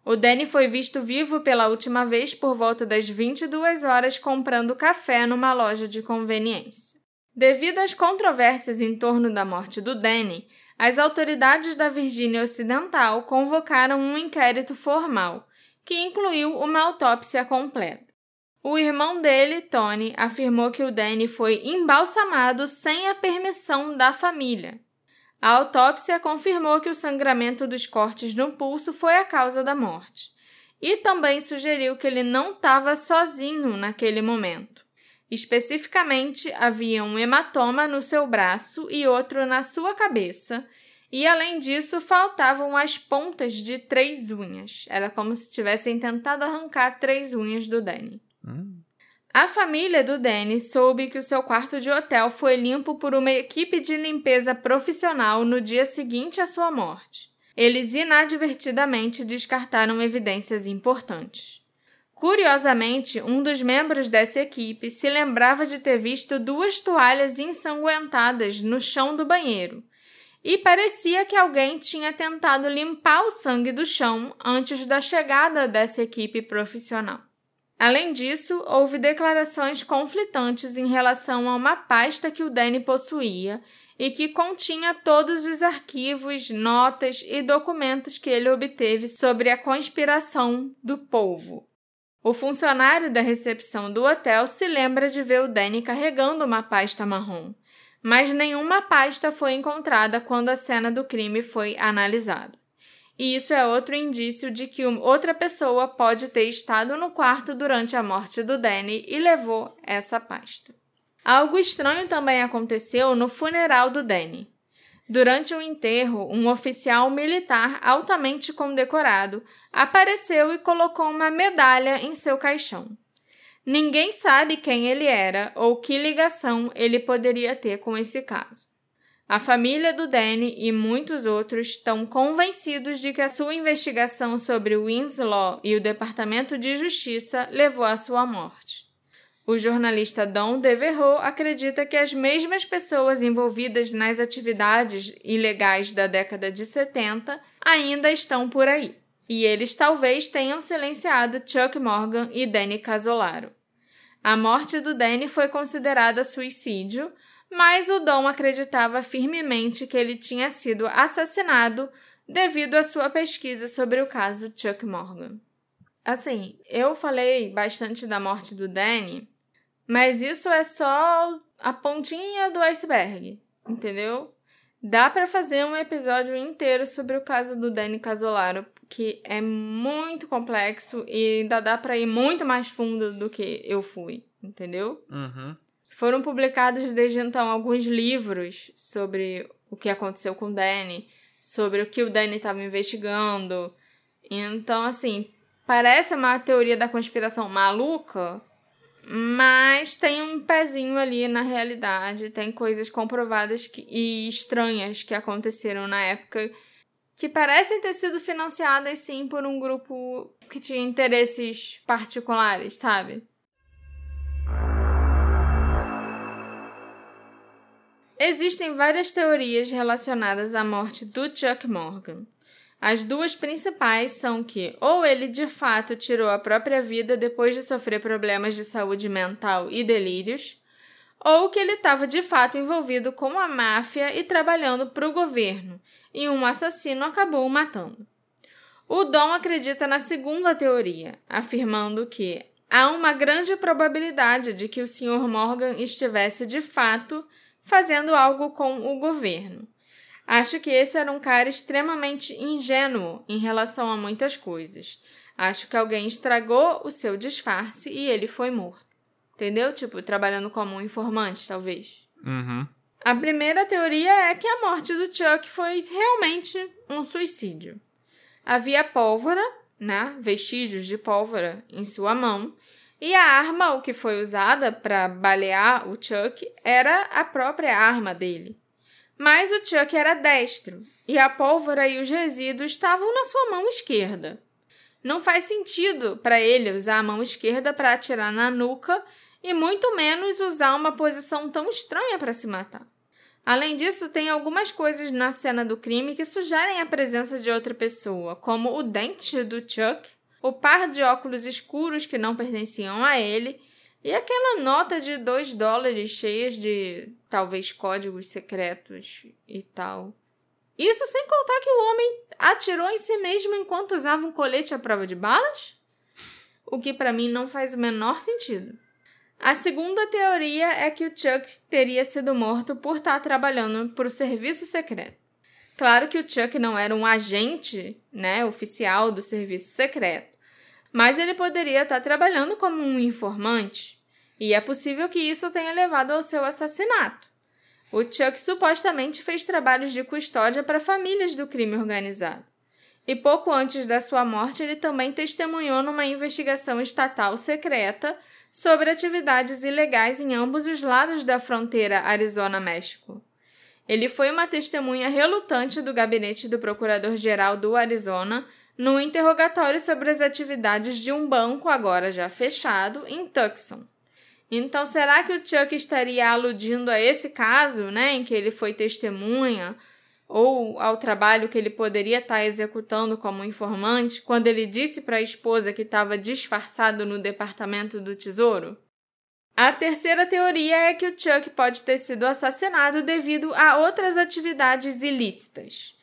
O Danny foi visto vivo pela última vez por volta das 22 horas comprando café numa loja de conveniência. Devido às controvérsias em torno da morte do Danny, as autoridades da Virgínia Ocidental convocaram um inquérito formal, que incluiu uma autópsia completa. O irmão dele, Tony, afirmou que o Danny foi embalsamado sem a permissão da família a autópsia confirmou que o sangramento dos cortes no pulso foi a causa da morte. E também sugeriu que ele não estava sozinho naquele momento. Especificamente, havia um hematoma no seu braço e outro na sua cabeça, e além disso, faltavam as pontas de três unhas. Era como se tivessem tentado arrancar três unhas do Danny. Hum. A família do Danny soube que o seu quarto de hotel foi limpo por uma equipe de limpeza profissional no dia seguinte à sua morte. Eles inadvertidamente descartaram evidências importantes. Curiosamente, um dos membros dessa equipe se lembrava de ter visto duas toalhas ensanguentadas no chão do banheiro e parecia que alguém tinha tentado limpar o sangue do chão antes da chegada dessa equipe profissional. Além disso, houve declarações conflitantes em relação a uma pasta que o Danny possuía e que continha todos os arquivos, notas e documentos que ele obteve sobre a conspiração do povo. O funcionário da recepção do hotel se lembra de ver o Danny carregando uma pasta marrom, mas nenhuma pasta foi encontrada quando a cena do crime foi analisada e isso é outro indício de que outra pessoa pode ter estado no quarto durante a morte do Danny e levou essa pasta. Algo estranho também aconteceu no funeral do Danny. Durante o enterro, um oficial militar altamente condecorado apareceu e colocou uma medalha em seu caixão. Ninguém sabe quem ele era ou que ligação ele poderia ter com esse caso. A família do Danny e muitos outros estão convencidos de que a sua investigação sobre Winslow e o Departamento de Justiça levou à sua morte. O jornalista Don Devereux acredita que as mesmas pessoas envolvidas nas atividades ilegais da década de 70 ainda estão por aí, e eles talvez tenham silenciado Chuck Morgan e Danny Casolaro. A morte do Danny foi considerada suicídio, mas o Dom acreditava firmemente que ele tinha sido assassinado devido à sua pesquisa sobre o caso Chuck Morgan. Assim, eu falei bastante da morte do Danny, mas isso é só a pontinha do iceberg, entendeu? Dá para fazer um episódio inteiro sobre o caso do Danny Casolaro, que é muito complexo e ainda dá para ir muito mais fundo do que eu fui, entendeu? Uhum. Foram publicados desde então alguns livros sobre o que aconteceu com o Danny, sobre o que o Danny estava investigando. Então, assim, parece uma teoria da conspiração maluca, mas tem um pezinho ali na realidade, tem coisas comprovadas que, e estranhas que aconteceram na época que parecem ter sido financiadas sim por um grupo que tinha interesses particulares, sabe? Existem várias teorias relacionadas à morte do Chuck Morgan. As duas principais são que ou ele de fato tirou a própria vida depois de sofrer problemas de saúde mental e delírios, ou que ele estava de fato envolvido com a máfia e trabalhando para o governo, e um assassino acabou o matando. O Dom acredita na segunda teoria, afirmando que há uma grande probabilidade de que o Sr. Morgan estivesse de fato fazendo algo com o governo. Acho que esse era um cara extremamente ingênuo em relação a muitas coisas. Acho que alguém estragou o seu disfarce e ele foi morto. Entendeu? Tipo, trabalhando como um informante, talvez. Uhum. A primeira teoria é que a morte do Chuck foi realmente um suicídio. Havia pólvora, né? Vestígios de pólvora em sua mão. E a arma, o que foi usada para balear o Chuck, era a própria arma dele. Mas o Chuck era destro e a pólvora e os resíduos estavam na sua mão esquerda. Não faz sentido para ele usar a mão esquerda para atirar na nuca e muito menos usar uma posição tão estranha para se matar. Além disso, tem algumas coisas na cena do crime que sugerem a presença de outra pessoa, como o dente do Chuck, o par de óculos escuros que não pertenciam a ele e aquela nota de dois dólares cheias de talvez códigos secretos e tal. Isso sem contar que o homem atirou em si mesmo enquanto usava um colete à prova de balas? O que para mim não faz o menor sentido. A segunda teoria é que o Chuck teria sido morto por estar trabalhando para o serviço secreto. Claro que o Chuck não era um agente, né, oficial do serviço secreto, mas ele poderia estar trabalhando como um informante e é possível que isso tenha levado ao seu assassinato. O Chuck supostamente fez trabalhos de custódia para famílias do crime organizado. E pouco antes da sua morte, ele também testemunhou numa investigação estatal secreta sobre atividades ilegais em ambos os lados da fronteira Arizona-México. Ele foi uma testemunha relutante do gabinete do Procurador-Geral do Arizona no interrogatório sobre as atividades de um banco agora já fechado em Tucson. Então, será que o Chuck estaria aludindo a esse caso, né, em que ele foi testemunha, ou ao trabalho que ele poderia estar executando como informante, quando ele disse para a esposa que estava disfarçado no departamento do tesouro? A terceira teoria é que o Chuck pode ter sido assassinado devido a outras atividades ilícitas.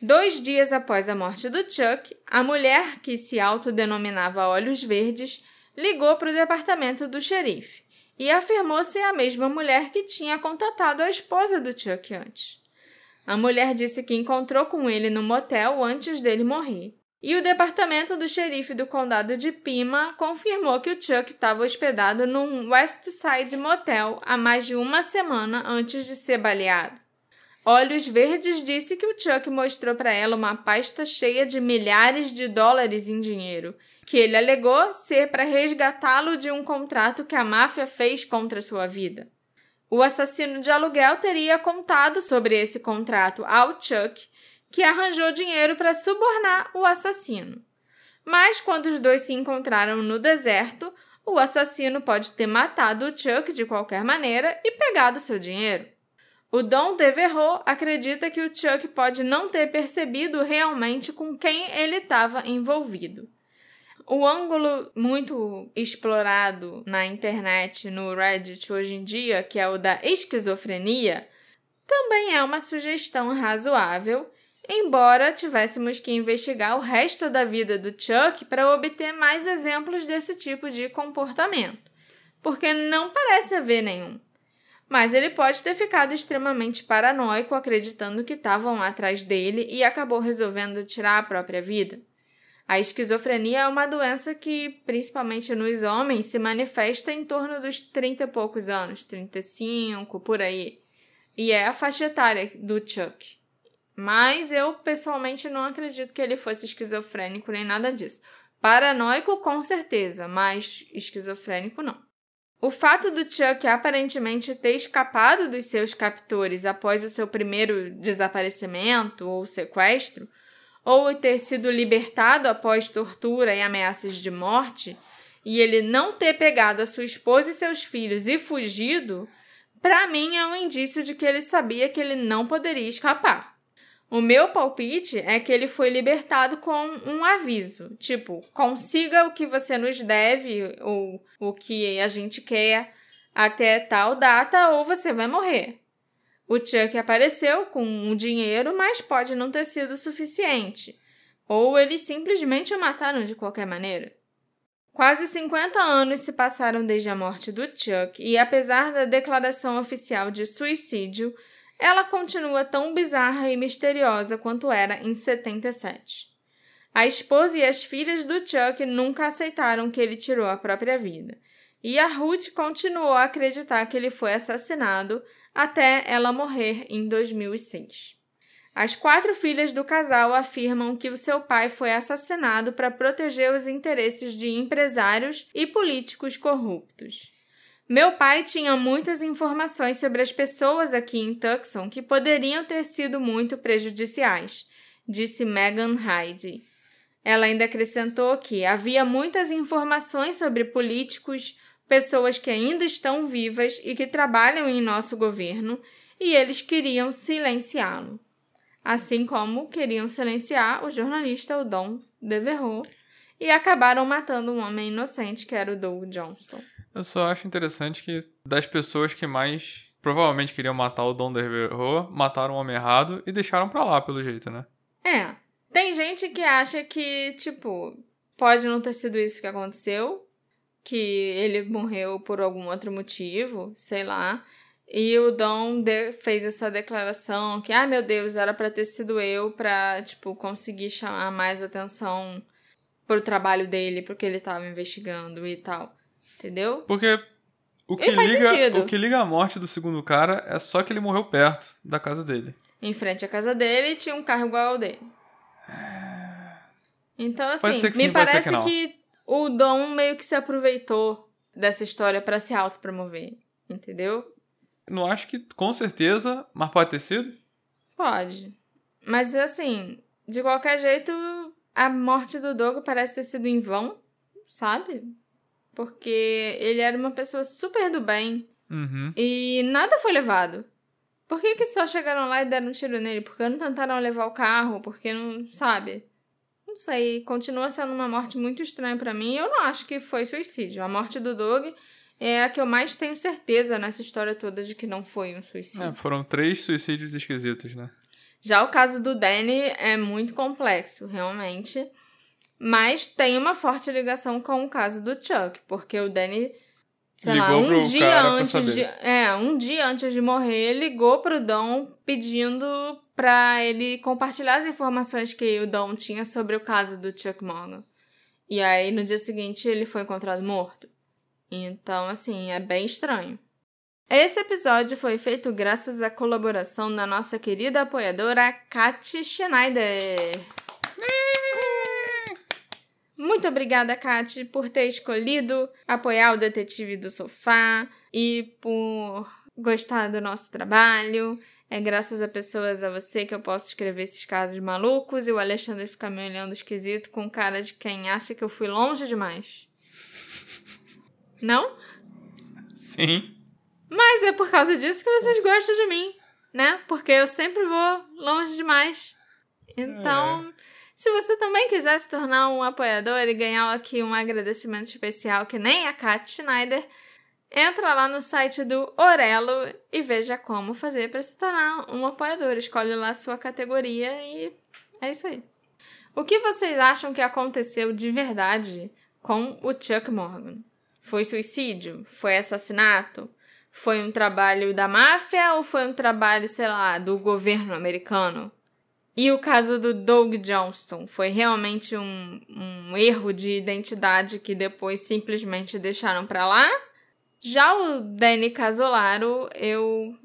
Dois dias após a morte do Chuck, a mulher, que se autodenominava Olhos Verdes, ligou para o departamento do xerife e afirmou ser a mesma mulher que tinha contatado a esposa do Chuck antes. A mulher disse que encontrou com ele no motel antes dele morrer. E o departamento do xerife do condado de Pima confirmou que o Chuck estava hospedado num West Side Motel há mais de uma semana antes de ser baleado. Olhos Verdes disse que o Chuck mostrou para ela uma pasta cheia de milhares de dólares em dinheiro que ele alegou ser para resgatá-lo de um contrato que a máfia fez contra sua vida. O assassino de aluguel teria contado sobre esse contrato ao Chuck, que arranjou dinheiro para subornar o assassino. Mas quando os dois se encontraram no deserto, o assassino pode ter matado o Chuck de qualquer maneira e pegado seu dinheiro. O Dom Devereux acredita que o Chuck pode não ter percebido realmente com quem ele estava envolvido. O ângulo muito explorado na internet, no Reddit hoje em dia, que é o da esquizofrenia, também é uma sugestão razoável, embora tivéssemos que investigar o resto da vida do Chuck para obter mais exemplos desse tipo de comportamento, porque não parece haver nenhum. Mas ele pode ter ficado extremamente paranoico acreditando que estavam atrás dele e acabou resolvendo tirar a própria vida. A esquizofrenia é uma doença que, principalmente nos homens, se manifesta em torno dos 30 e poucos anos, 35, por aí. E é a faixa etária do Chuck. Mas eu, pessoalmente, não acredito que ele fosse esquizofrênico nem nada disso. Paranoico, com certeza, mas esquizofrênico, não. O fato do Chuck aparentemente ter escapado dos seus captores após o seu primeiro desaparecimento ou sequestro ou ter sido libertado após tortura e ameaças de morte, e ele não ter pegado a sua esposa e seus filhos e fugido, para mim é um indício de que ele sabia que ele não poderia escapar. O meu palpite é que ele foi libertado com um aviso, tipo, consiga o que você nos deve ou o que a gente quer até tal data ou você vai morrer. O Chuck apareceu com um dinheiro, mas pode não ter sido suficiente. Ou eles simplesmente o mataram de qualquer maneira. Quase 50 anos se passaram desde a morte do Chuck e, apesar da declaração oficial de suicídio, ela continua tão bizarra e misteriosa quanto era em 77. A esposa e as filhas do Chuck nunca aceitaram que ele tirou a própria vida, e a Ruth continuou a acreditar que ele foi assassinado até ela morrer em 2006. As quatro filhas do casal afirmam que o seu pai foi assassinado para proteger os interesses de empresários e políticos corruptos. Meu pai tinha muitas informações sobre as pessoas aqui em Tucson que poderiam ter sido muito prejudiciais, disse Megan Hyde. Ela ainda acrescentou que havia muitas informações sobre políticos, pessoas que ainda estão vivas e que trabalham em nosso governo, e eles queriam silenciá-lo assim como queriam silenciar o jornalista o Don Devereux e acabaram matando um homem inocente que era o Doug Johnston. Eu só acho interessante que das pessoas que mais provavelmente queriam matar o Don Devereux, mataram o homem errado e deixaram pra lá, pelo jeito, né? É. Tem gente que acha que, tipo, pode não ter sido isso que aconteceu, que ele morreu por algum outro motivo, sei lá. E o Dom fez essa declaração que, ah, meu Deus, era para ter sido eu para, tipo, conseguir chamar mais atenção pro trabalho dele, porque ele tava investigando e tal. Entendeu? Porque o que, liga, o que liga a morte do segundo cara é só que ele morreu perto da casa dele. Em frente à casa dele tinha um carro igual ao dele. Então, assim, me sim, parece que, que o Dom meio que se aproveitou dessa história para se autopromover. Entendeu? Não acho que com certeza, mas pode ter sido? Pode. Mas assim, de qualquer jeito, a morte do Dogo parece ter sido em vão, sabe? Porque ele era uma pessoa super do bem. Uhum. E nada foi levado. Por que, que só chegaram lá e deram um tiro nele? Porque não tentaram levar o carro? Porque não. Sabe? Não sei. Continua sendo uma morte muito estranha para mim. Eu não acho que foi suicídio. A morte do Doug é a que eu mais tenho certeza nessa história toda de que não foi um suicídio. É, foram três suicídios esquisitos, né? Já o caso do Danny é muito complexo, realmente. Mas tem uma forte ligação com o caso do Chuck, porque o Danny, sei ligou lá, um dia antes de, é, um dia antes de morrer, ligou pro Dom pedindo para ele compartilhar as informações que o Dom tinha sobre o caso do Chuck Morgan. E aí no dia seguinte ele foi encontrado morto. Então, assim, é bem estranho. Esse episódio foi feito graças à colaboração da nossa querida apoiadora Kat Schneider. Muito obrigada, Kat, por ter escolhido apoiar o Detetive do Sofá e por gostar do nosso trabalho. É graças a pessoas a você que eu posso escrever esses casos malucos e o Alexandre fica me olhando esquisito com cara de quem acha que eu fui longe demais. Não? Sim. Mas é por causa disso que vocês gostam de mim, né? Porque eu sempre vou longe demais. Então, é. Se você também quiser se tornar um apoiador e ganhar aqui um agradecimento especial que nem a Kat Schneider, entra lá no site do Orelo e veja como fazer para se tornar um apoiador. Escolhe lá a sua categoria e é isso aí. O que vocês acham que aconteceu de verdade com o Chuck Morgan? Foi suicídio? Foi assassinato? Foi um trabalho da máfia ou foi um trabalho, sei lá, do governo americano? E o caso do Doug Johnston foi realmente um, um erro de identidade que depois simplesmente deixaram para lá? Já o Danny Casolaro, eu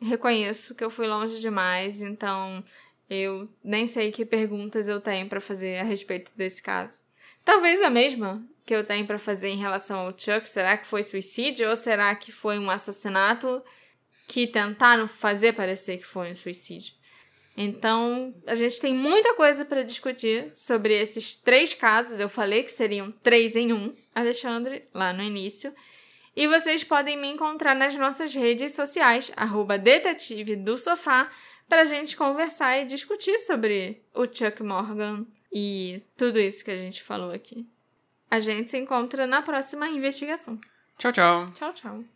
reconheço que eu fui longe demais, então eu nem sei que perguntas eu tenho para fazer a respeito desse caso. Talvez a mesma que eu tenho para fazer em relação ao Chuck? Será que foi suicídio ou será que foi um assassinato que tentaram fazer parecer que foi um suicídio? Então, a gente tem muita coisa para discutir sobre esses três casos. Eu falei que seriam três em um, Alexandre, lá no início. E vocês podem me encontrar nas nossas redes sociais, arroba detetive do sofá, para a gente conversar e discutir sobre o Chuck Morgan e tudo isso que a gente falou aqui. A gente se encontra na próxima investigação. Tchau, tchau. Tchau, tchau.